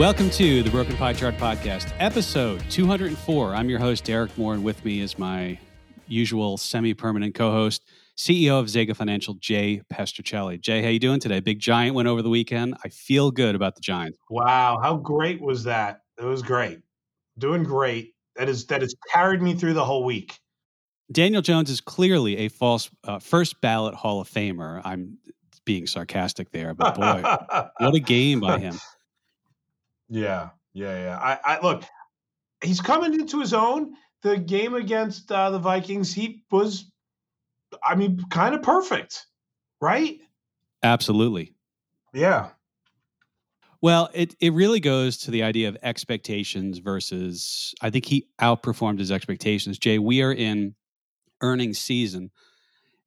Welcome to the Broken Pie Chart Podcast, episode 204. I'm your host, Derek Moore, and with me is my usual semi-permanent co-host, CEO of Zega Financial, Jay Pestrichelli. Jay, how you doing today? Big Giant went over the weekend. I feel good about the Giants. Wow, how great was that? It was great. Doing great. That is that has carried me through the whole week. Daniel Jones is clearly a false uh, first ballot Hall of Famer. I'm being sarcastic there, but boy, what a game by him. Yeah, yeah, yeah. I, I look, he's coming into his own. The game against uh, the Vikings, he was, I mean, kind of perfect, right? Absolutely. Yeah. Well, it, it really goes to the idea of expectations versus I think he outperformed his expectations. Jay, we are in earnings season.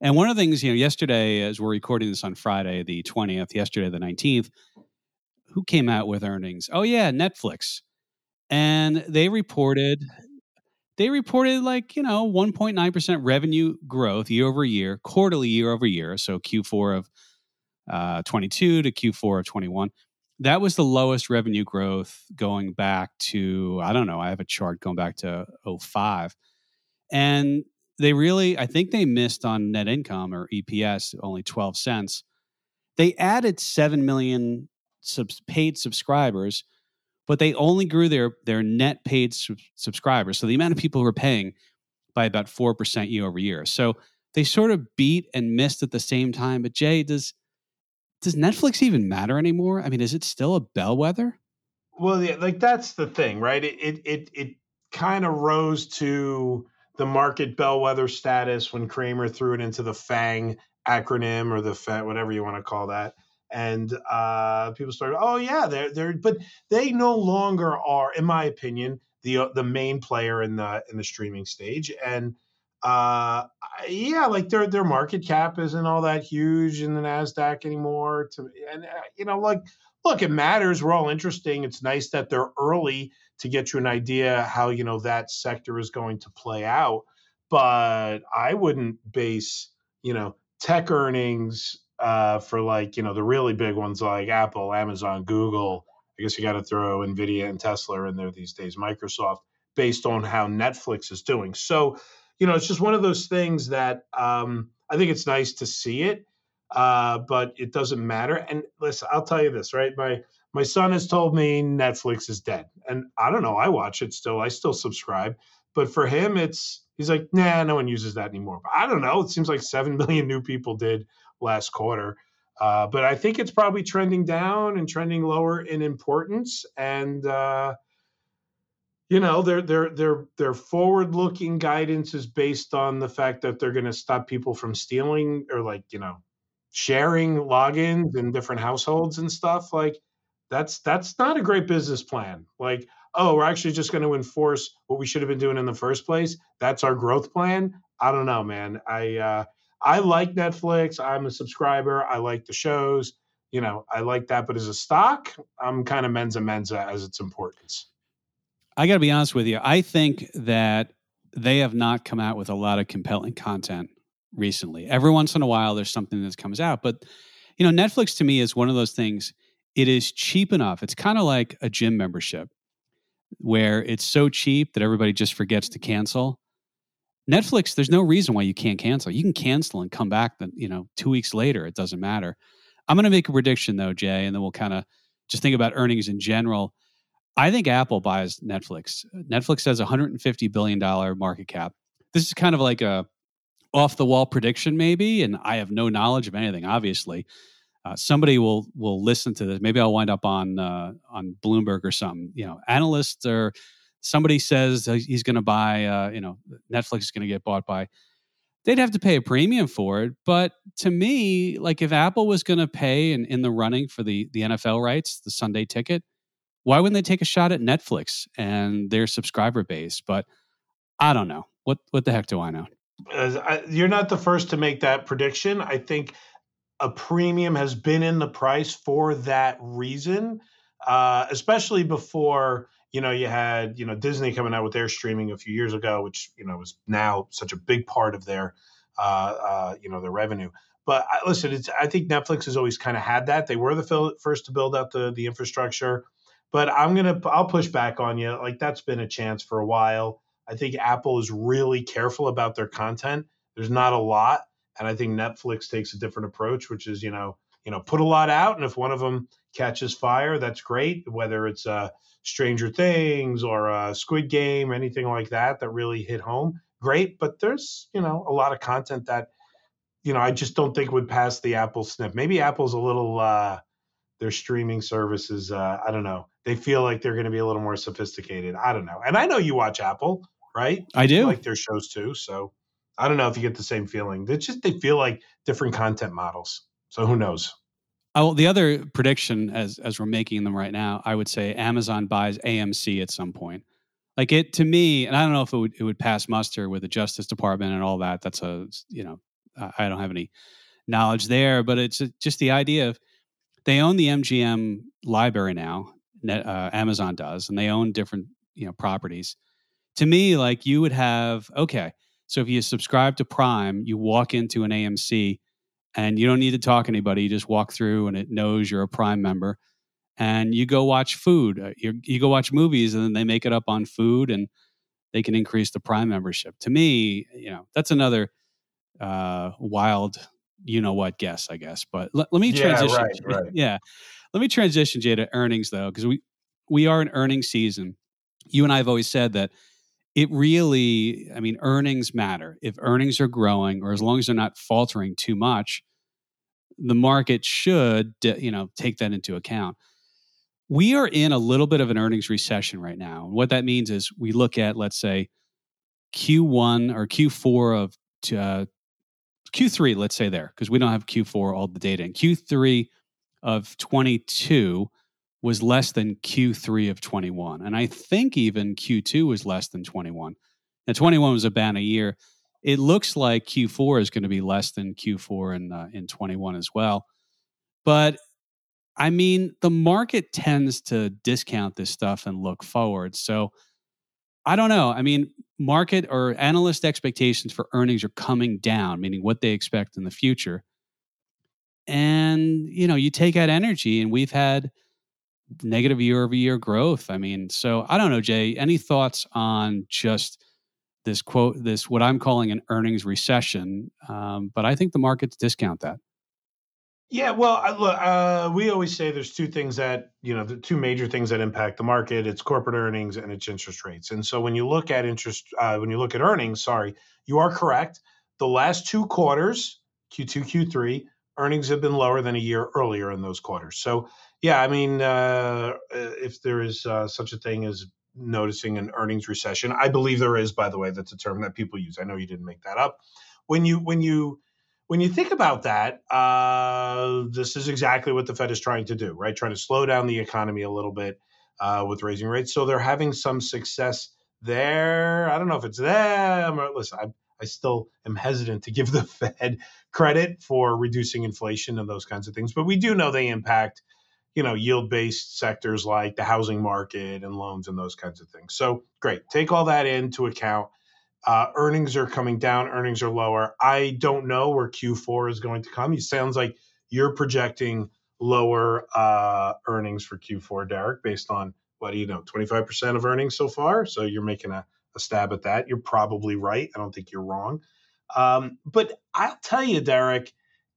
And one of the things, you know, yesterday, as we're recording this on Friday, the 20th, yesterday, the 19th, who came out with earnings? Oh yeah, Netflix. And they reported they reported like, you know, 1.9% revenue growth year over year, quarterly year over year, so Q4 of uh, 22 to Q4 of 21. That was the lowest revenue growth going back to I don't know, I have a chart going back to 05. And they really I think they missed on net income or EPS only 12 cents. They added 7 million subs- paid subscribers, but they only grew their their net paid sub- subscribers. So the amount of people who are paying by about four percent year over year. So they sort of beat and missed at the same time. But Jay, does does Netflix even matter anymore? I mean, is it still a bellwether? Well, yeah, like that's the thing, right? It it it, it kind of rose to the market bellwether status when Cramer threw it into the FANG acronym or the FAT, whatever you want to call that and uh, people started, oh yeah, they're they're, but they no longer are, in my opinion, the uh, the main player in the in the streaming stage, and uh, yeah, like their their market cap isn't all that huge in the Nasdaq anymore. To and uh, you know, like look, it matters. We're all interesting. It's nice that they're early to get you an idea how you know that sector is going to play out, but I wouldn't base you know tech earnings uh, for like you know the really big ones like Apple, Amazon, Google. I guess you got to throw Nvidia and Tesla in there these days. Microsoft, based on how Netflix is doing. So, you know, it's just one of those things that um, I think it's nice to see it, uh, but it doesn't matter. And listen, I'll tell you this, right? My my son has told me Netflix is dead, and I don't know. I watch it still. I still subscribe, but for him, it's he's like, nah, no one uses that anymore. But I don't know. It seems like seven million new people did last quarter. Uh, but I think it's probably trending down and trending lower in importance. And uh, you know, their their their their forward-looking guidance is based on the fact that they're going to stop people from stealing or like you know sharing logins in different households and stuff. Like that's that's not a great business plan. Like oh, we're actually just going to enforce what we should have been doing in the first place. That's our growth plan. I don't know, man. I uh, I like Netflix. I'm a subscriber. I like the shows. You know, I like that. But as a stock, I'm kind of menza menza as its importance. I got to be honest with you. I think that they have not come out with a lot of compelling content recently. Every once in a while, there's something that comes out. But, you know, Netflix to me is one of those things, it is cheap enough. It's kind of like a gym membership where it's so cheap that everybody just forgets to cancel. Netflix, there's no reason why you can't cancel. You can cancel and come back then, you know, two weeks later. It doesn't matter. I'm going to make a prediction though, Jay, and then we'll kind of just think about earnings in general. I think Apple buys Netflix. Netflix has a $150 billion market cap. This is kind of like a off the wall prediction, maybe, and I have no knowledge of anything, obviously. Uh, somebody will will listen to this. Maybe I'll wind up on uh, on Bloomberg or something. You know, analysts are somebody says he's going to buy, uh, you know, Netflix is going to get bought by, they'd have to pay a premium for it. But to me, like if Apple was going to pay in, in the running for the the NFL rights, the Sunday ticket, why wouldn't they take a shot at Netflix and their subscriber base? But I don't know. What what the heck do I know? I, you're not the first to make that prediction. I think a premium has been in the price for that reason, uh, especially before you know, you had you know Disney coming out with their streaming a few years ago, which you know is now such a big part of their uh, uh, you know their revenue. But I, listen, it's I think Netflix has always kind of had that. They were the first to build out the the infrastructure, But I'm gonna I'll push back on you. Like that's been a chance for a while. I think Apple is really careful about their content. There's not a lot, and I think Netflix takes a different approach, which is you know you know put a lot out, and if one of them catches fire, that's great. Whether it's uh, Stranger Things or a Squid Game, anything like that that really hit home, great. But there's you know a lot of content that you know I just don't think would pass the Apple sniff. Maybe Apple's a little. Uh, their streaming services. Uh, I don't know. They feel like they're going to be a little more sophisticated. I don't know. And I know you watch Apple, right? I do like their shows too. So I don't know if you get the same feeling. They just they feel like different content models. So who knows? Oh, the other prediction, as as we're making them right now, I would say Amazon buys AMC at some point. Like it to me, and I don't know if it would it would pass muster with the Justice Department and all that. That's a you know I don't have any knowledge there, but it's just the idea of they own the MGM library now. Uh, Amazon does, and they own different you know properties. To me, like you would have okay. So if you subscribe to Prime, you walk into an AMC, and you don't need to talk to anybody. You just walk through, and it knows you're a Prime member, and you go watch food. Uh, you you go watch movies, and then they make it up on food, and they can increase the Prime membership. To me, you know, that's another uh, wild you know what guess, I guess. But let, let me transition. Yeah, right, right. yeah. Let me transition, Jay, to earnings though, because we we are in earnings season. You and I have always said that it really, I mean, earnings matter. If earnings are growing, or as long as they're not faltering too much, the market should, you know, take that into account. We are in a little bit of an earnings recession right now. And what that means is we look at, let's say, Q1 or Q4 of uh, Q3, let's say there, because we don't have Q4 all the data. And Q3 of 22 was less than Q3 of 21. And I think even Q2 was less than 21. And 21 was a ban a year. It looks like Q4 is going to be less than Q4 in, uh, in 21 as well. But I mean, the market tends to discount this stuff and look forward. So I don't know. I mean, market or analyst expectations for earnings are coming down, meaning what they expect in the future. And, you know, you take out energy and we've had negative year over year growth. I mean, so I don't know, Jay, any thoughts on just this quote, this what I'm calling an earnings recession? Um, but I think the markets discount that. Yeah, well, look, uh, we always say there's two things that you know, the two major things that impact the market. It's corporate earnings and it's interest rates. And so when you look at interest, uh, when you look at earnings, sorry, you are correct. The last two quarters, Q2, Q3, earnings have been lower than a year earlier in those quarters. So yeah, I mean, uh, if there is uh, such a thing as noticing an earnings recession, I believe there is. By the way, that's a term that people use. I know you didn't make that up. When you when you when you think about that, uh, this is exactly what the Fed is trying to do, right? Trying to slow down the economy a little bit uh, with raising rates. So they're having some success there. I don't know if it's them or listen, I, I still am hesitant to give the Fed credit for reducing inflation and those kinds of things, but we do know they impact, you know, yield-based sectors like the housing market and loans and those kinds of things. So great, take all that into account. Uh, earnings are coming down, earnings are lower. I don't know where Q4 is going to come. It sounds like you're projecting lower uh, earnings for Q4, Derek, based on what do you know, 25% of earnings so far. So you're making a, a stab at that. You're probably right. I don't think you're wrong. Um, but I'll tell you, Derek,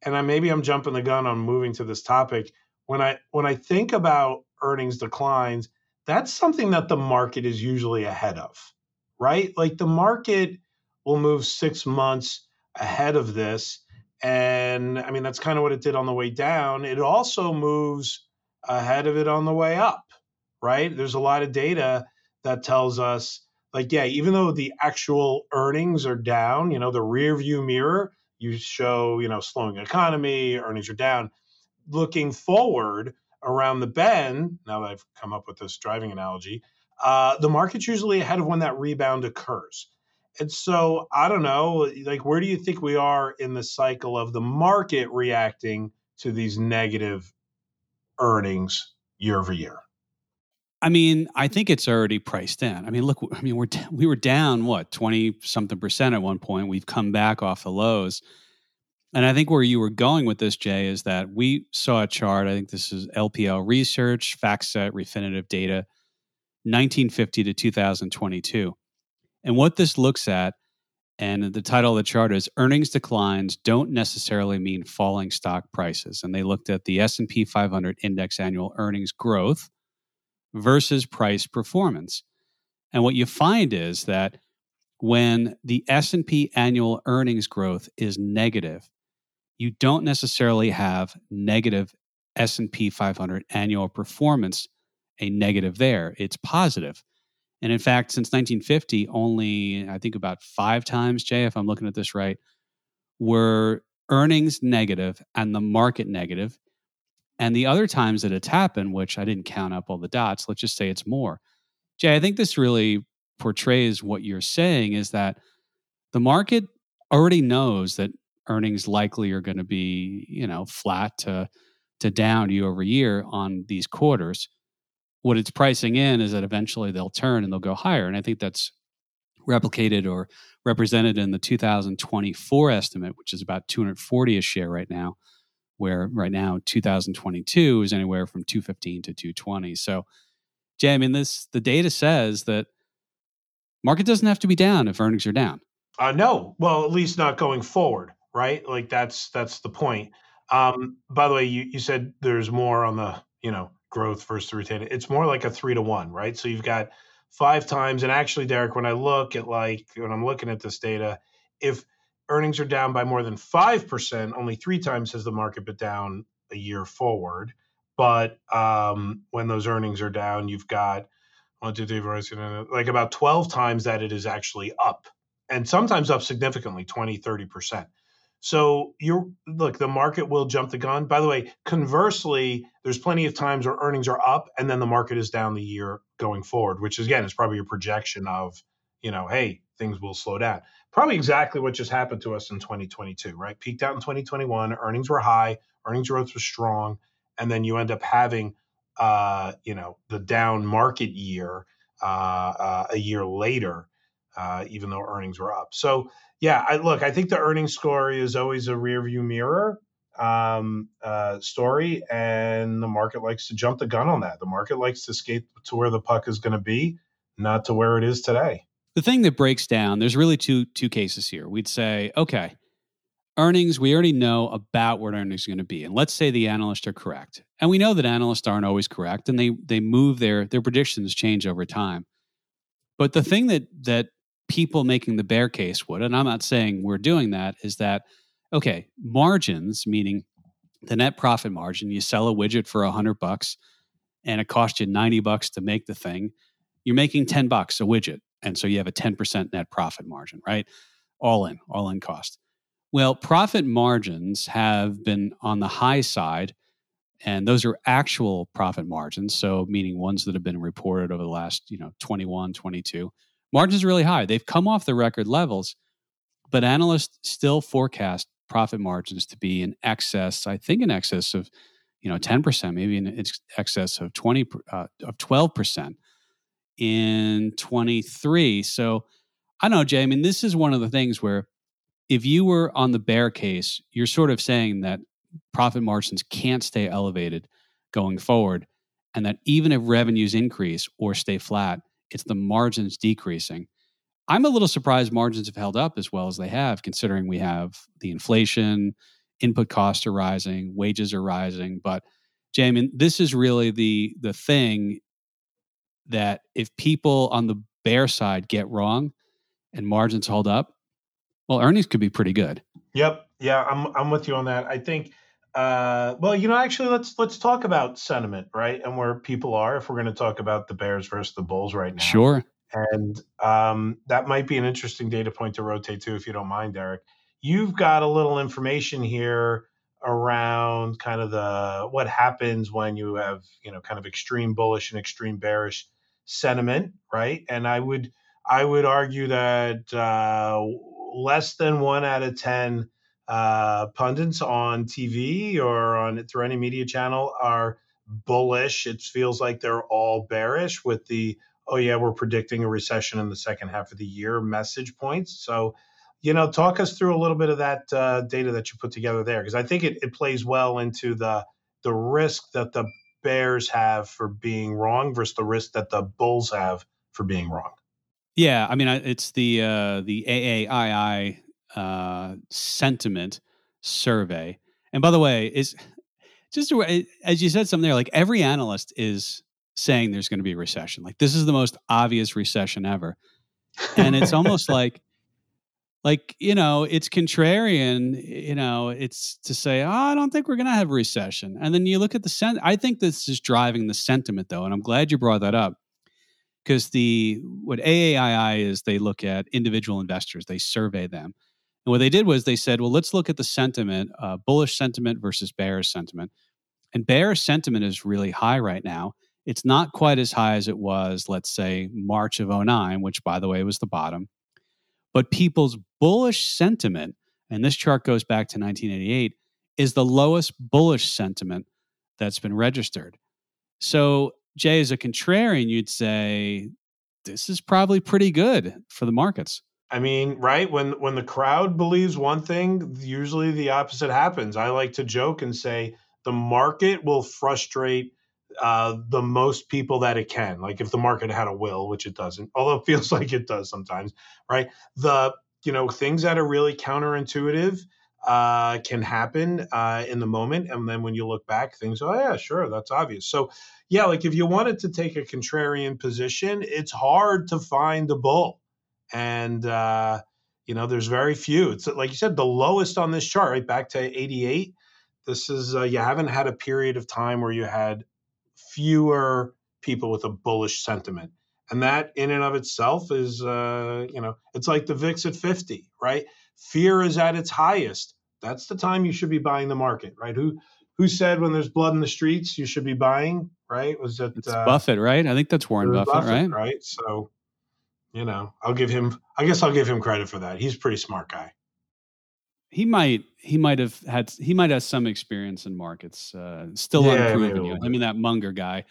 and I, maybe I'm jumping the gun on moving to this topic. When I when I think about earnings declines, that's something that the market is usually ahead of right? Like the market will move six months ahead of this. And I mean, that's kind of what it did on the way down. It also moves ahead of it on the way up, right? There's a lot of data that tells us, like, yeah, even though the actual earnings are down, you know, the rear view mirror, you show, you know, slowing economy, earnings are down. Looking forward around the bend, now that I've come up with this driving analogy, uh, the market's usually ahead of when that rebound occurs. And so I don't know, like where do you think we are in the cycle of the market reacting to these negative earnings year over year? I mean, I think it's already priced in. I mean, look, I mean, we're we were down what twenty something percent at one point. We've come back off the lows. And I think where you were going with this, Jay, is that we saw a chart. I think this is LPL Research, FactSet, Refinitiv Data, 1950 to 2022. And what this looks at, and the title of the chart is "Earnings Declines Don't Necessarily Mean Falling Stock Prices." And they looked at the S&P 500 Index Annual Earnings Growth versus price performance. And what you find is that when the S&P annual earnings growth is negative, you don't necessarily have negative S&P 500 annual performance a negative there. It's. And in fact, since 1950, only I think about 5 times, Jay, if I'm looking at this right, were earnings negative and the market. And the other times that it's happened, which I didn't count up all the dots, let's just say it's more. Jay, I think this really portrays what you're saying is that the market already knows that earnings likely are going to be, you know, flat to to down year over year on these quarters. What it's pricing in is that eventually they'll turn and they'll go higher. And I think that's replicated or represented in the 2024 estimate, which is about 240 a share right now, where right now 2022 is anywhere from 215 to 220. So, Jay, I mean, this the data says that market doesn't have to be down if earnings are down. Uh, no, well, at least not going forward right? Like that's that's the point. Um, by the way, you, you said there's more on the you know growth versus retained. It's more like a three to one, right? So you've got five times. And actually, Derek, when I look at like when I'm looking at this data, if earnings are down by more than five percent, only three times has the market been down a year forward. But um, when those earnings are down, you've got one, two, three, four, like about 12 times that it is actually up and sometimes up significantly 20 30% so you're look, the market will jump the gun. By the way, conversely, there's plenty of times where earnings are up and then the market is down the year going forward, which again is probably a projection of, you know, hey, things will slow down. Probably exactly what just happened to us in 2022, right? Peaked out in 2021, earnings were high, earnings growth was strong, and then you end up having uh, you know, the down market year uh, uh, a year later, uh, even though earnings were up. So yeah, I look, I think the earnings story is always a rear view mirror um, uh, story, and the market likes to jump the gun on that. The market likes to skate to where the puck is going to be, not to where it is today. The thing that breaks down, there's really two two cases here. We'd say, okay, earnings, we already know about what earnings are going to be, and let's say the analysts are correct, and we know that analysts aren't always correct, and they they move their their predictions change over time. But the thing that that people making the bear case would, and I'm not saying we're doing that, is that, okay, margins, meaning the net profit margin, you sell a widget for a hundred bucks and it costs you 90 bucks to make the thing, you're making 10 bucks a widget. And so you have a 10% net profit margin, right? All in, all in cost. Well, profit margins have been on the high side, and those are actual profit margins. So, meaning ones that have been reported over the last, you know, 21, 22 Margins are really high. They've come off the record levels, but analysts still forecast profit margins to be in excess, I think in excess of, you know, 10%, maybe in excess of 20 uh, of 12% in 23. So I don't know, Jay. I mean, this is one of the things where if you were on the bear case, you're sort of saying that profit margins can't stay elevated going forward. And that even if revenues increase or stay flat, it's the margins decreasing. I'm a little surprised margins have held up as well as they have, considering we have the inflation, input costs are rising, wages are rising. But Jamie, this is really the the thing that if people on the bear side get wrong and margins hold up, well, earnings could be pretty good. Yep. Yeah, I'm I'm with you on that. I think uh, well, you know, actually, let's let's talk about sentiment, right, and where people are. If we're going to talk about the Bears versus the Bulls right now, sure. And um, that might be an interesting data point to rotate to, if you don't mind, Derek. You've got a little information here around kind of the what happens when you have you know kind of extreme bullish and extreme bearish sentiment, right? And I would I would argue that uh, less than one out of ten uh, pundits on TV or on through any media channel are bullish. It feels like they're all bearish with the oh yeah we're predicting a recession in the second half of the year message points. So you know, talk us through a little bit of that uh, data that you put together there, because I think it, it plays well into the the risk that the Bears have for being wrong versus the risk that the Bulls have for being wrong. Yeah, I mean, it's the uh, the AAII uh, sentiment survey, and by the way, is just as you said something there, like every analyst is saying there's going to be a recession. Like this is the most obvious recession ever, and it's almost like like you know it's contrarian you know it's to say oh, i don't think we're going to have a recession. And then you look at the sen- i think this is driving the sentiment though and i'm glad you brought that up because the what AAII is they look at individual investors they survey them and what they did was they said well let's look at the sentiment uh, bullish sentiment versus bearish sentiment and bearish sentiment is really high right now it's not quite as high as it was let's say march of 09 which by the way was the bottom but people's bullish sentiment, and this chart goes back to 1988, is the lowest bullish sentiment that's been registered. So, Jay, as a contrarian, you'd say this is probably pretty good for the markets. I mean, right when when the crowd believes one thing, usually the opposite happens. I like to joke and say the market will frustrate uh, the most people that it can. Like if the market had a will, which it doesn't, although it feels like it does sometimes, right? The you know things that are really counterintuitive uh, can happen uh, in the moment, and then when you look back, things, oh yeah, sure, that's obvious. So yeah, like if you wanted to take a contrarian position, it's hard to find a bull, and uh, you know there's very few. It's like you said, the lowest on this chart, right back to '88. This is uh, you haven't had a period of time where you had fewer people with a bullish sentiment. And that in and of itself is, uh, you know, it's like the VIX at 50, right? Fear is at its highest. That's the time you should be buying the market, right? Who who said when there's blood in the streets you should be buying, right? Was it uh, Buffett, right? I think that's Warren Buffett, Buffett, right? Right. So, you know, I'll give him. I guess I'll give him credit for that. He's a pretty smart guy. He might he might have had he might have some experience in markets uh, still yeah, unproven you. I mean that munger guy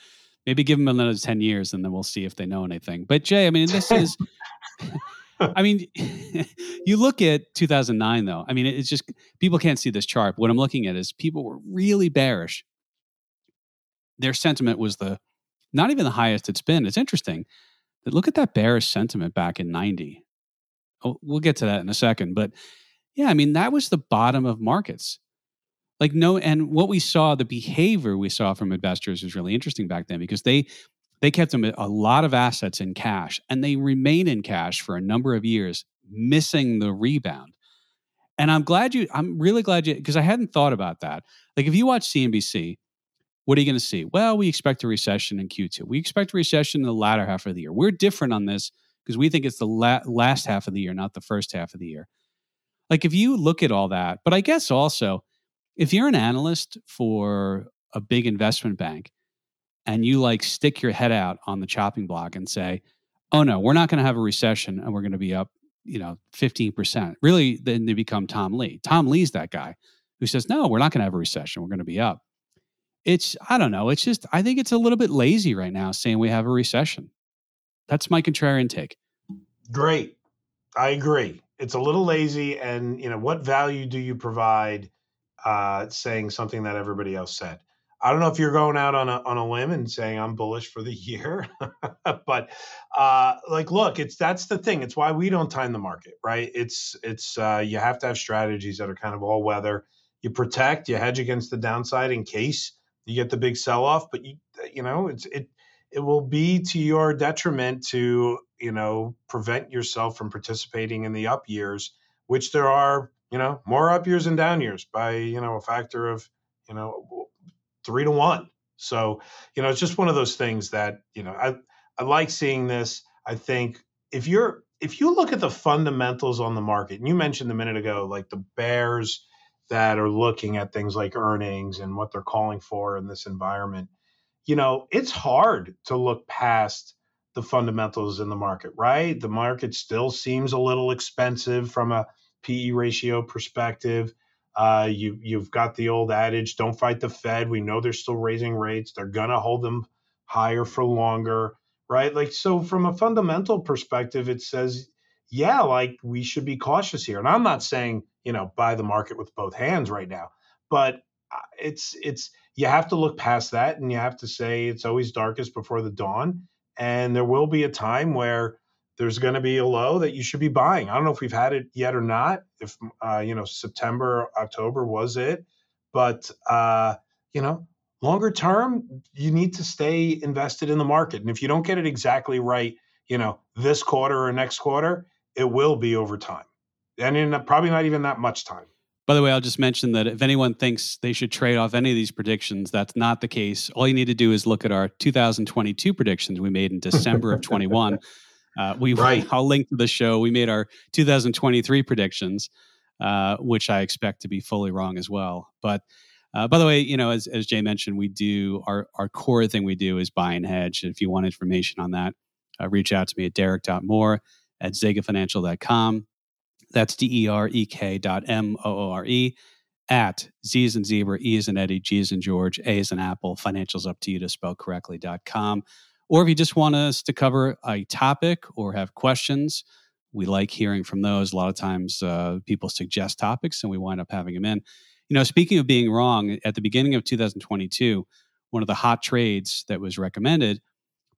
maybe give him another 10 years and then we'll see if they know anything. But jay i mean this is i mean you look at 2009 though. I mean it's just people can't see this chart. What i'm looking at is people were really bearish. Their sentiment was the not even the highest it's been. It's interesting look at that bearish sentiment back in 90 oh, we'll get to that in a second but yeah, I mean, that was the bottom of markets. Like, no, and what we saw, the behavior we saw from investors was really interesting back then because they, they kept them a lot of assets in cash and they remain in cash for a number of years, missing the rebound. And I'm glad you, I'm really glad you, because I hadn't thought about that. Like, if you watch CNBC, what are you going to see? Well, we expect a recession in Q2. We expect a recession in the latter half of the year. We're different on this because we think it's the la- last half of the year, not the first half of the year. Like if you look at all that, but I guess also if you're an analyst for a big investment bank and you like stick your head out on the chopping block and say, "Oh no, we're not going to have a recession and we're going to be up, you know, 15%." Really then they become Tom Lee. Tom Lee's that guy who says, "No, we're not going to have a recession. We're going to be up." It's I don't know, it's just I think it's a little bit lazy right now saying we have a recession. That's my contrarian take. Great. I agree it's a little lazy and you know what value do you provide uh, saying something that everybody else said i don't know if you're going out on a, on a limb and saying i'm bullish for the year but uh, like look it's that's the thing it's why we don't time the market right it's it's uh, you have to have strategies that are kind of all weather you protect you hedge against the downside in case you get the big sell off but you uh, you know it's it it will be to your detriment to you know prevent yourself from participating in the up years which there are you know more up years and down years by you know a factor of you know three to one. So you know it's just one of those things that you know i i like seeing this. I think if you're if you look at the fundamentals on the market and you mentioned a minute ago like the bears that are looking at things like earnings and what they're calling for in this environment you know it's hard to look past the fundamentals in the market, right? The market still seems a little expensive from a PE ratio perspective. Uh, you you've got the old adage, don't fight the Fed. We know they're still raising rates. They're gonna hold them higher for longer, right? Like so from a fundamental perspective, it says, yeah, like we should be cautious here. And I'm not saying, you know, buy the market with both hands right now, but uh, it's it's you have to look past that and you have to say it's always darkest before the dawn and there will be a time where there's going to be a low that you should be buying. I don't know if we've had it yet or not. If uh, you know September, October was it, but uh, you know longer term you need to stay invested in the market. And if you don't get it exactly right, you know this quarter or next quarter, it will be over time, and in probably not even that much time. By the way, I'll just mention that if anyone thinks they should trade off any of these predictions, that's not the case. All you need to do is look at our 2022 predictions we made in December of 21. Uh, we right. I'll link to the show. We made our 2023 predictions, uh, which I expect to be fully wrong as well. But uh, by the way, you know, as, as Jay mentioned, we do our our core thing we do is buy and hedge. If you want information on that, uh, reach out to me at derek.moore at zegafinancial.com. That's D E R E K dot M O O R E at Z is zebra, E is Eddie, G is George, A is Apple, financials up to you to spell correctly.com. Or if you just want us to cover a topic or have questions, we like hearing from those. A lot of times uh, people suggest topics and we wind up having them in. You know, speaking of being wrong, at the beginning of 2022, one of the hot trades that was recommended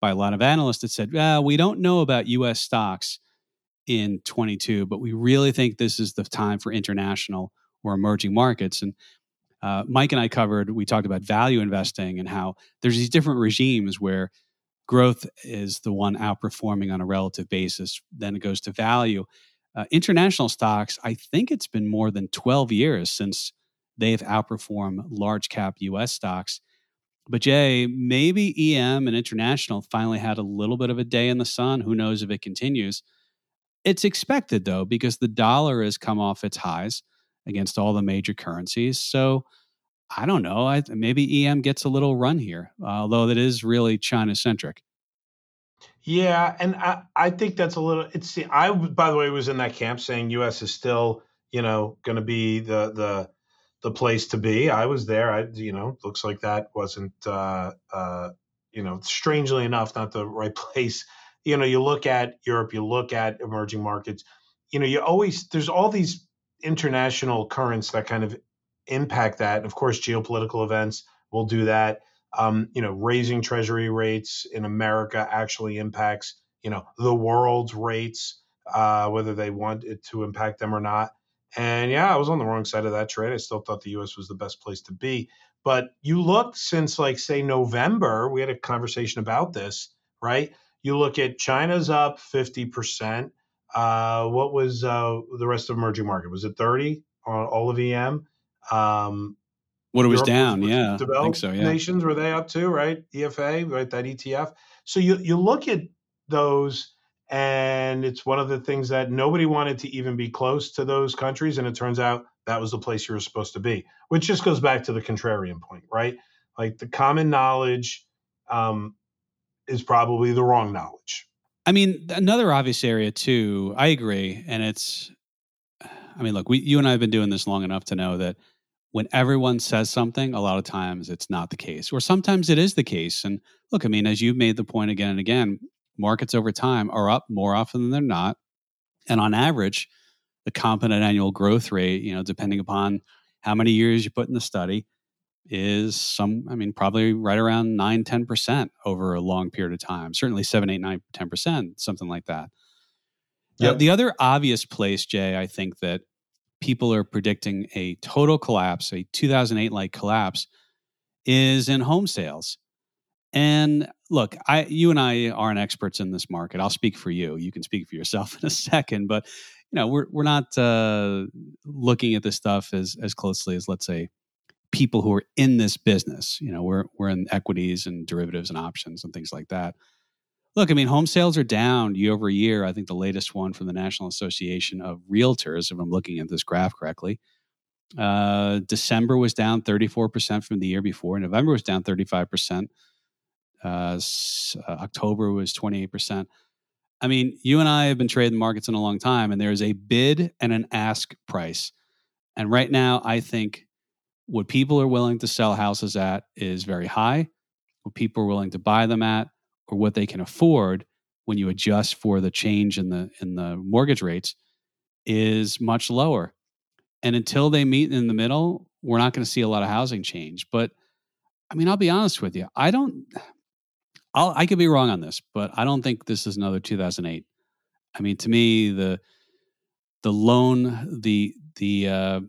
by a lot of analysts that said, well, we don't know about US stocks in 22, but we really think this is the time for international or emerging markets. And uh, Mike and I covered, we talked about value investing and how there's these different regimes where growth is the one outperforming on a relative basis. Then it goes to value. Uh, international stocks, I think it's been more than 12 years since they've outperformed large cap US stocks. But Jay, maybe EM and international finally had a little bit of a day in the sun. Who knows if it continues? It's expected though, because the dollar has come off its highs against all the major currencies. So I don't know. I, maybe EM gets a little run here, uh, although that is really China centric. Yeah, and I, I think that's a little. It's I by the way was in that camp saying U.S. is still you know going to be the the the place to be. I was there. I you know looks like that wasn't uh, uh, you know strangely enough not the right place you know, you look at Europe, you look at emerging markets, you know, you always, there's all these international currents that kind of impact that. And of course, geopolitical events will do that. Um, you know, raising treasury rates in America actually impacts, you know, the world's rates, uh, whether they want it to impact them or not. And yeah, I was on the wrong side of that trade. I still thought the US was the best place to be. But you look since, like, say, November, we had a conversation about this, right? You look at China's up 50%. Uh, what was uh, the rest of emerging market? Was it 30 on all of EM? Um, what it was Europe down, was, yeah. Developed I think so, yeah. nations were they up too, right? EFA, right? That ETF. So you you look at those, and it's one of the things that nobody wanted to even be close to those countries, and it turns out that was the place you were supposed to be. Which just goes back to the contrarian point, right? Like the common knowledge um, is probably the wrong knowledge. I mean, another obvious area too. I agree, and it's. I mean, look, we, you and I have been doing this long enough to know that when everyone says something, a lot of times it's not the case, or sometimes it is the case. And look, I mean, as you've made the point again and again, markets over time are up more often than they're not, and on average, the compounded annual growth rate, you know, depending upon how many years you put in the study, is some, I mean, probably right around 9, 10% over a long period of time. Certainly 7, 8, 9, 10%, something like that. Yep. Uh, the other obvious place, Jay, I think that people are predicting a total collapse, a 2008 like collapse, is in home sales. And look, I, you and I aren't experts in this market. I'll speak for you. You can speak for yourself in a second, but you know, we're we're not uh, looking at this stuff as as closely as let's say people who are in this business. You know, we're we're in equities and derivatives and options and things like that. Look, I mean, home sales are down year over year. I think the latest one from the National Association of Realtors, if I'm looking at this graph correctly, uh, December was down 34% from the year before. November was down 35%. Uh, uh, October was 28%. I mean, you and I have been trading markets in a long time, and there is a bid and an ask price. And right now, I think what people are willing to sell houses at is very high. What people are willing to buy them at or what they can afford when you adjust for the change in the in the mortgage rates is much lower. And until they meet in the middle, we're not going to see a lot of housing change. But I mean, I'll be honest with you. I don't I'll, I could be wrong on this, but I don't think this is another 2008. I mean, to me, the the loan, the the uh,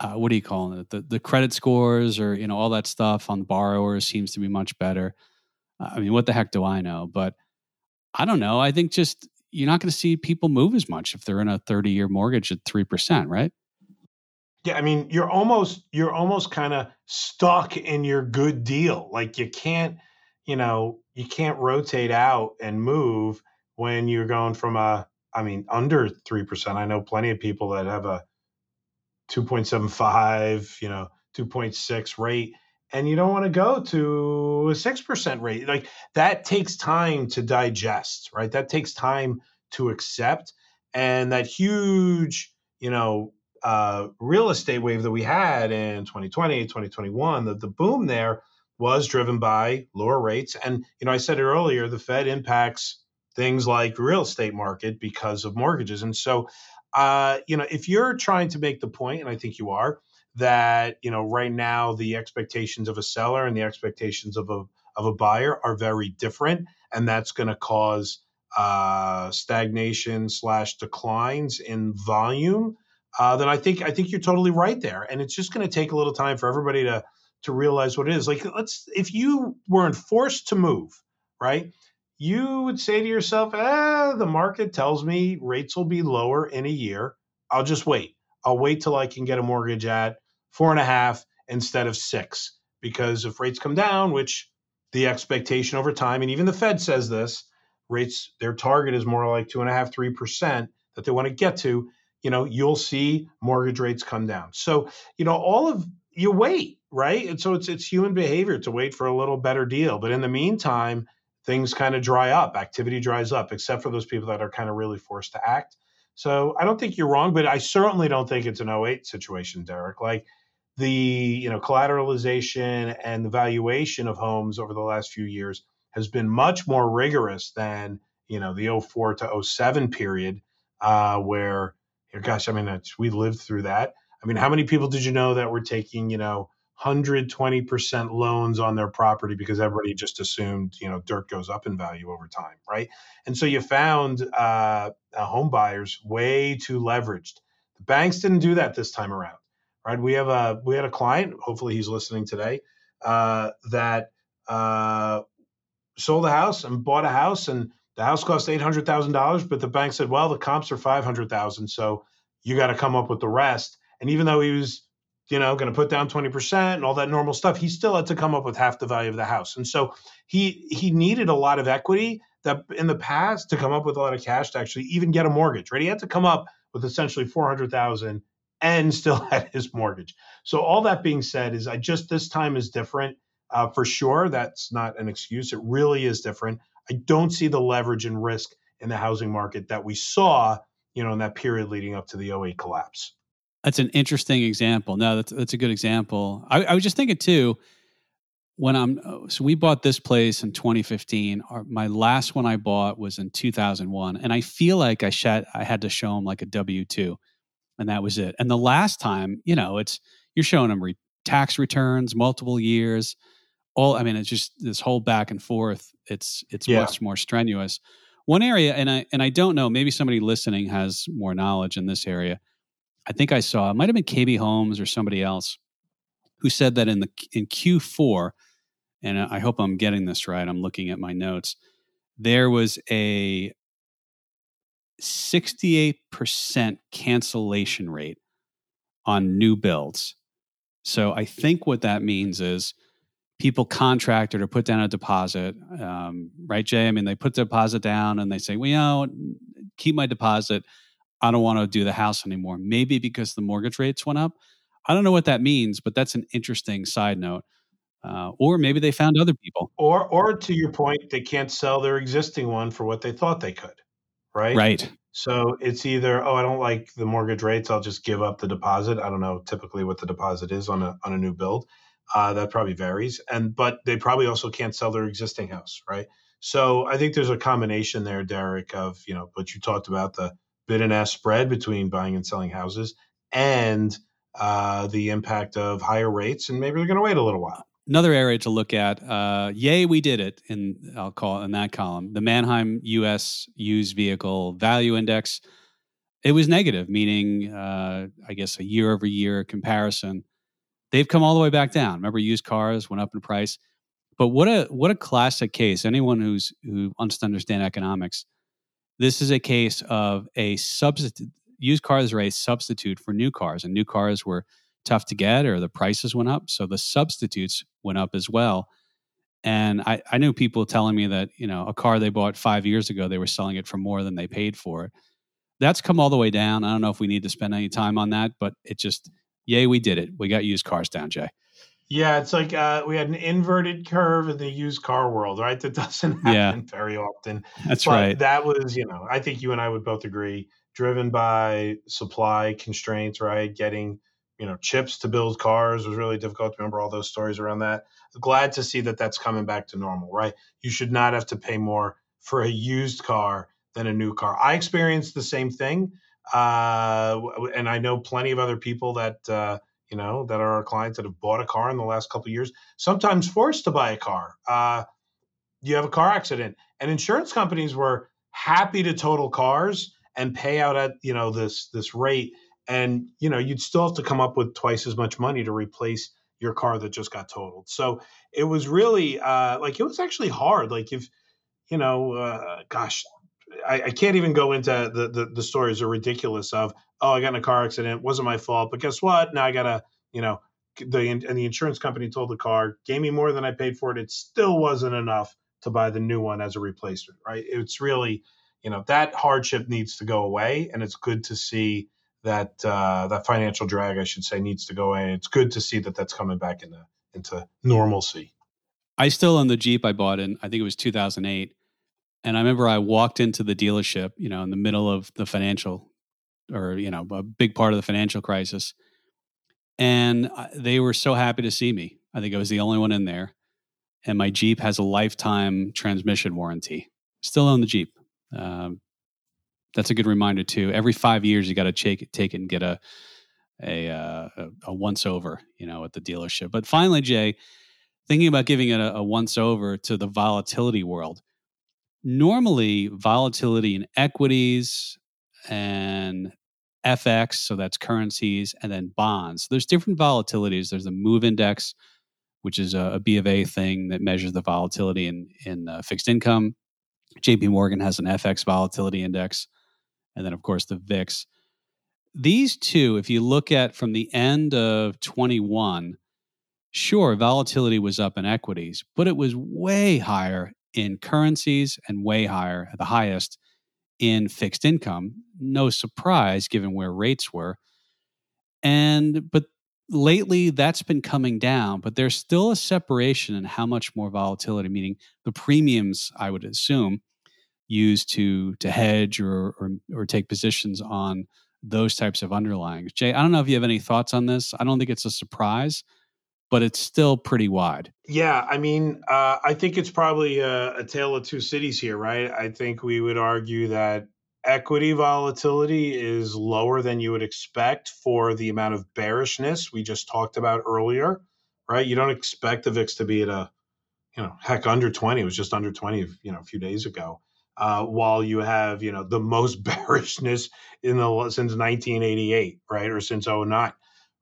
uh, what do you call it? The the credit scores or you know all that stuff on borrowers seems to be much better. I mean, what the heck do I know? But I don't know. I think just you're not going to see people move as much if they're in a 30 year mortgage at three percent, right? Yeah, I mean, you're almost you're almost kind of stuck in your good deal. Like you can't you know, you can't rotate out and move when you're going from a, I mean, under 3%. I know plenty of people that have a 2.75, you know, 2.6 rate, and you don't want to go to a 6% rate. Like that takes time to digest, right? That takes time to accept. And that huge, you know, uh, real estate wave that we had in 2020, 2021, the, the boom there was driven by lower rates. And, you know, I said it earlier, the Fed impacts things like real estate market because of mortgages. And so, uh, you know, if you're trying to make the point, and I think you are, that, you know, right now the expectations of a seller and the expectations of a, of a buyer are very different. And that's going to cause uh, stagnation slash declines in volume. Uh, then I think I think you're totally right there, and it's just going to take a little time for everybody to to realize what it is. Like, let's if you weren't forced to move, right? You would say to yourself, "Ah, the market tells me rates will be lower in a year. I'll just wait. I'll wait till I can get a mortgage at four and a half instead of six. Because if rates come down, which the expectation over time, and even the Fed says this, rates their target is more like two and a half, three percent that they want to get to. You know, you'll see mortgage rates come down. So, you know, all of you wait right? And so it's it's human behavior to wait for a little better deal. But in the meantime, things kind of dry up, activity dries up, except for those people that are kind of really forced to act. So I don't think you're wrong, but I certainly don't think it's an 08 situation, Derek. Like the you know collateralization and the valuation of homes over the last few years has been much more rigorous than you know the 04 to 07 period, uh, where gosh, I mean, we lived through that. I mean, how many people did you know that were taking you know 120% loans on their property because everybody just assumed you know dirt goes up in value over time right? And so you found uh, uh, home buyers way too leveraged. The banks didn't do that this time around right? We have a we had a client hopefully he's listening today uh, that uh, sold a house and bought a house and the house cost $800000 but the bank said well the comps are 500000 so you got to come up with the rest. And even though he was you know, going to put down 20% and all that normal stuff, he still had to come up with half the value of the house. And so he he needed a lot of equity that in the past to come up with a lot of cash to actually even get a mortgage, right? He had to come up with essentially 400,000 and still had his mortgage. So all that being said is I just this time is different uh, for sure. That's not an excuse. It really is different. I don't see the leverage and risk in the housing market that we saw, you know, in that period leading up to the 08 collapse. That's an interesting example. No, that's that's a good example. I, I was just thinking too. When I'm oh, so we bought this place in 2015. Our, my last one I bought was in 2001, and I feel like I shat, I had to show them like a W two, and that was it. And the last time, you know, it's you're showing them re- tax returns, multiple years, all. I mean, it's just this whole back and forth. It's it's yeah. much more strenuous. One area, and I and I don't know. Maybe somebody listening has more knowledge in this area I think I saw it might have been KB Homes or somebody else who said that in the in Q4, and I hope I'm getting this right. I'm looking at my notes. There was a 68% cancellation rate on new builds. So I think what that means is people contracted or put down a deposit, um, right, Jay? I mean, they put the deposit down and they say, well, you know, keep my deposit. I don't want to do the house anymore. Maybe because the mortgage rates went up. I don't know what that means, but that's an interesting side note. Uh, or maybe they found other people. Or, or to your point, they can't sell their existing one for what they thought they could. Right. Right. So it's either oh I don't like the mortgage rates I'll just give up the deposit I don't know typically what the deposit is on a on a new build uh, that probably varies and but they probably also can't sell their existing house right So I think there's a combination there, Derek, of you know, but you talked about the bid and ask spread between buying and selling houses, and uh, the impact of higher rates, and maybe they're going to wait a little while. Another area to look at. Uh, yay, we did it. In I'll call it in that column, the Manheim U.S. Used Vehicle Value Index. It was negative, meaning uh, I guess a year over year comparison. They've come all the way back down. Remember, used cars went up in price, but what a what a classic case. Anyone who's who wants to understand economics, this is a case of a substitute used cars are a substitute for new cars, and new cars were tough to get or the prices went up. So the substitutes went up as well. And I, I knew people telling me that, you know, a car they bought five years ago, they were selling it for more than they paid for it. That's come all the way down. I don't know if we need to spend any time on that, but it just, yay, we did it. We got used cars down, Jay. Yeah, it's like uh, we had an inverted curve in the used car world, right? That doesn't happen yeah. very often. That's but right. That was, you know, I think you and I would both agree driven by supply constraints, right? Getting you know chips to build cars was really difficult. Remember all those stories around that. Glad to see that that's coming back to normal, right? You should not have to pay more for a used car than a new car. I experienced the same thing, uh, and I know plenty of other people that. Uh, you know that are our clients that have bought a car in the last couple years sometimes forced to buy a car. Uh, you have a car accident. And insurance companies were happy to total cars and pay out at you know this this rate. And you know you'd still have to come up with twice as much money to replace your car that just got totaled. So it was really uh like it was actually hard. Like if you know uh gosh I, I can't even go into the, the the stories are ridiculous of oh i got in a car accident wasn't my fault but guess what now i gotta you know the and the insurance company told the car gave me more than i paid for it it still wasn't enough to buy the new one as a replacement right it's really you know that hardship needs to go away, and it's good to see that uh, that financial drag, I should say, needs to go away. It's good to see that that's coming back into into normalcy. I still own the Jeep I bought in I think it was 2008, and I remember I walked into the dealership, you know, in the middle of the financial, or you know, a big part of the financial crisis, and they were so happy to see me. I think I was the only one in there, and my Jeep has a lifetime transmission warranty. Still own the Jeep. Um, that's a good reminder too. Every five years, you got to take it, take it and get a a, uh, a, once over, you know, at the dealership. But finally, Jay, thinking about giving it a, a once over to the volatility world. Normally, volatility in equities and FX, so that's currencies, and then bonds. There's different volatilities. There's the MOVE Index, which is a, a B of A thing that measures the volatility in in uh, fixed income. JP Morgan has an FX volatility index, and then, of course, the VIX. These two, if you look at from the end of 21, sure, volatility was up in equities, but it was way higher in currencies and way higher, the highest in fixed income. No surprise given where rates were. And, but lately that's been coming down, but there's still a separation in how much more volatility, meaning the premiums, I would assume, used to to hedge or, or or, take positions on those types of underlyings. Jay, I don't know if you have any thoughts on this. I don't think it's a surprise, but it's still pretty wide. Yeah, I mean, uh, I think it's probably a, a tale of two cities here, right? I think we would argue that equity volatility is lower than you would expect for the amount of bearishness we just talked about earlier, right? You don't expect the VIX to be at a, you know, heck, under 20. It was just under 20, you know, a few days ago. Uh, while you have, you know, the most bearishness in the since 1988, right, or since 09,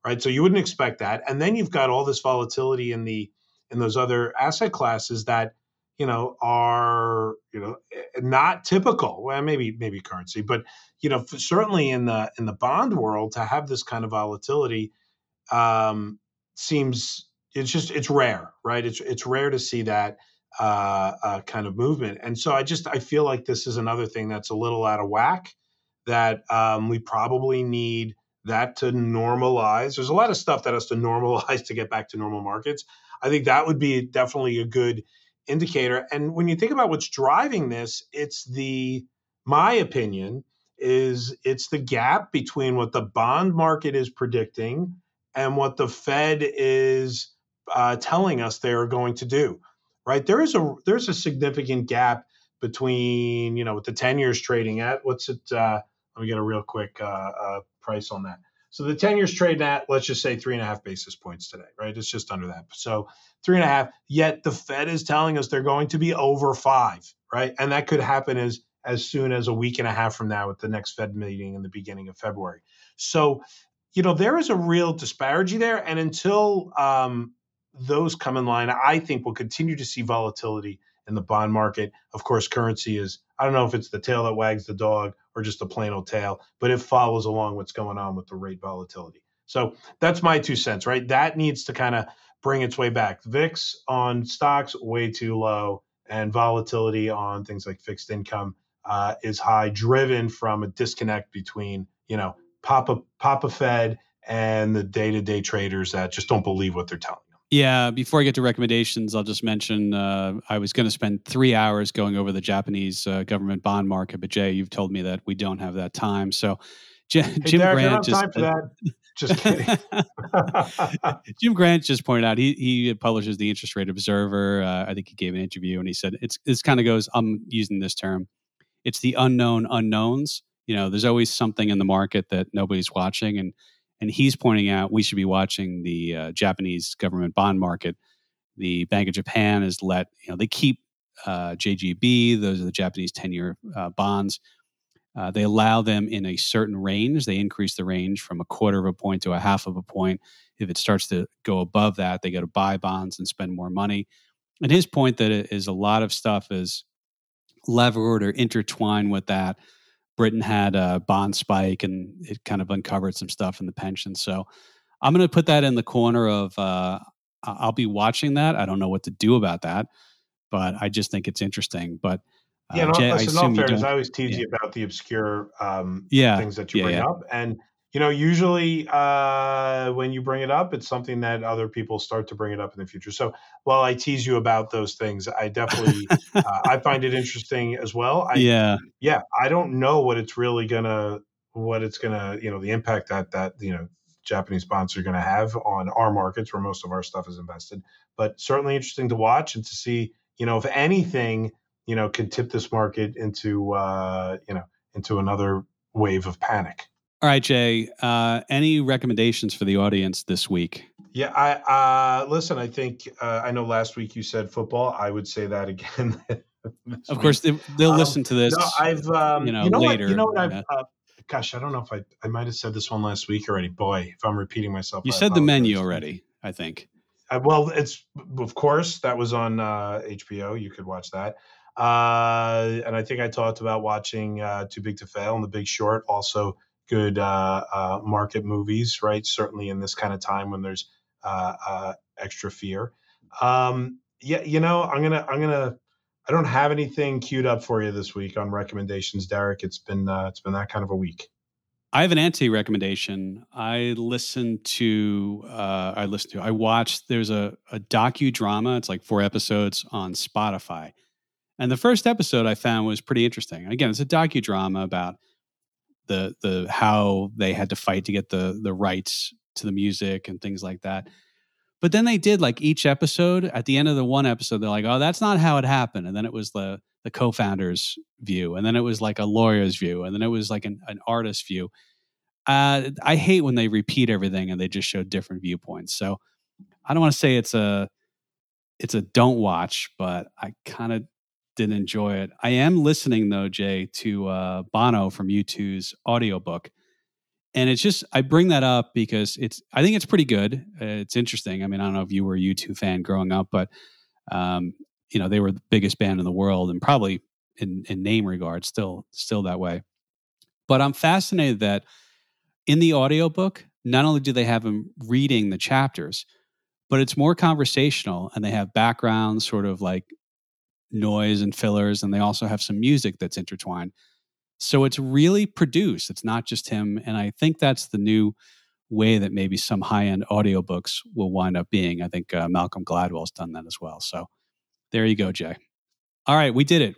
right? So you wouldn't expect that, and then you've got all this volatility in the in those other asset classes that you know are you know eh, not typical. Well maybe maybe currency but you know certainly in the in the bond world to have this kind of volatility um seems it's just it's rare right? It's it's rare to see that uh, uh kind of movement. And so i just i feel like this is another thing that's a little out of whack that um we probably need that to normalize there's a lot of stuff that has to normalize to get back to normal markets i think that would be definitely a good indicator. And when you think about what's driving this, it's the, my opinion, is it's the gap between what the bond market is predicting and what the Fed is uh, telling us they are going to do. right? There is a there's a significant gap between you know with the ten years trading at what's it? Uh, let me get a real quick uh, uh, price on that. So the 10 years trading at, let's just say three and a half basis points today, right? It's just under that. So three and a half. Yet the Fed is telling us they're going to be over five, right? And that could happen as as soon as a week and a half from now at the next Fed meeting in the beginning of February. So, you know, there is a real disparity there. And until um, those come in line, I think we'll continue to see volatility in the bond market. Of course, currency is, I don't know if it's the tail that wags the dog or just a plain old tail, but it follows along what's going on with the rate volatility. So that's my two cents, right? That needs to kind of bring its way back. VIX on stocks, way too low, and volatility on things like fixed income uh, is high, driven from a disconnect between, you know, Papa, Papa Fed and the day to day traders that just don't believe what they're telling. Yeah, before I get to recommendations, I'll just mention uh, I was going to spend three hours going over the Japanese uh, government bond market, but Jay, you've told me that we don't have that time. So, J- hey, Jim Derek, Grant just time for that. Just kidding. Jim Grant just pointed out he he publishes the Interest Rate Observer. Uh, I think he gave an interview and he said it's this kind of goes. I'm using this term. It's the unknown unknowns. You know, there's always something in the market that nobody's watching, and and he's pointing out we should be watching the uh, Japanese government bond market. The Bank of Japan has let you know they keep uh, JGB; those are the Japanese ten-year uh, bonds. Uh, they allow them in a certain range. They increase the range from a quarter of a point to a half of a point. If it starts to go above that, they go to buy bonds and spend more money. And his point that is a lot of stuff is levered or intertwined with that Britain had a bond spike and it kind of uncovered some stuff in the pension. So I'm going to put that in the corner of uh, I'll be watching that. I don't know what to do about that, but I just think it's interesting. But uh, yeah, no, Jay, listen, I, fairness, I always tease yeah. you about the obscure um, yeah, things that you yeah, bring up, and you know, usually uh, when you bring it up, it's something that other people start to bring it up in the future. So while I tease you about those things, I definitely uh, I find it interesting as well. I, yeah, yeah. I don't know what it's really gonna, what it's gonna, you know, the impact that that you know Japanese bonds are gonna have on our markets where most of our stuff is invested. But certainly interesting to watch and to see, you know, if anything, you know, can tip this market into, uh, you know, into another wave of panic. All right, Jay. Uh, any recommendations for the audience this week? Yeah, I uh, listen. I think uh, I know last week you said football. I would say that again. of course, they, will um, listen to this. No, I've um, you know, you know later. What, you know what? I've uh, gosh, I don't know if I I might have said this one last week already. Boy, if I'm repeating myself, you I said the menu already. I think. Uh, well, it's of course that was on HBO. Uh, you could watch that. Uh, and I think I talked about watching uh, Too Big to Fail and The Big Short. Also, good uh, uh, market movies, right? Certainly in this kind of time when there's uh, uh, extra fear. Um, yeah, you know, I'm gonna, I'm gonna, I don't have anything queued up for you this week on recommendations, Derek. It's been, uh, it's been that kind of a week. I have an anti recommendation. I listened to, uh, I listened to, I watched, there's a, a docudrama. It's like four episodes on Spotify. And the first episode I found was pretty interesting. Again, it's a docudrama about the the how they had to fight to get the the rights to the music and things like that. But then they did like each episode at the end of the one episode, they're like, oh, that's not how it happened. And then it was the the co-founder's view, and then it was like a lawyer's view, and then it was like an, an artist's view. Uh, I hate when they repeat everything and they just show different viewpoints. So I don't want to say it's a it's a don't watch, but I kind of didn't enjoy it. I am listening though, Jay, to uh, Bono from U2's audiobook. And it's just I bring that up because it's I think it's pretty good. It's interesting. I mean, I don't know if you were a U2 fan growing up, but um, you know, they were the biggest band in the world and probably in, in name regard still still that way. But I'm fascinated that in the audiobook, not only do they have him reading the chapters, but it's more conversational and they have backgrounds sort of like noise and fillers, and they also have some music that's intertwined. So it's really produced. It's not just him. And I think that's the new way that maybe some high end audiobooks will wind up being. I think uh, Malcolm Gladwell's done that as well. So there you go, Jay. All right, we did it.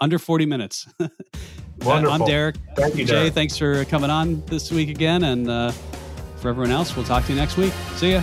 Under 40 minutes. Wonderful. I'm Derek. Thank you, Jay. Derek. Thanks for coming on this week again. And uh, for everyone else, we'll talk to you next week. See ya.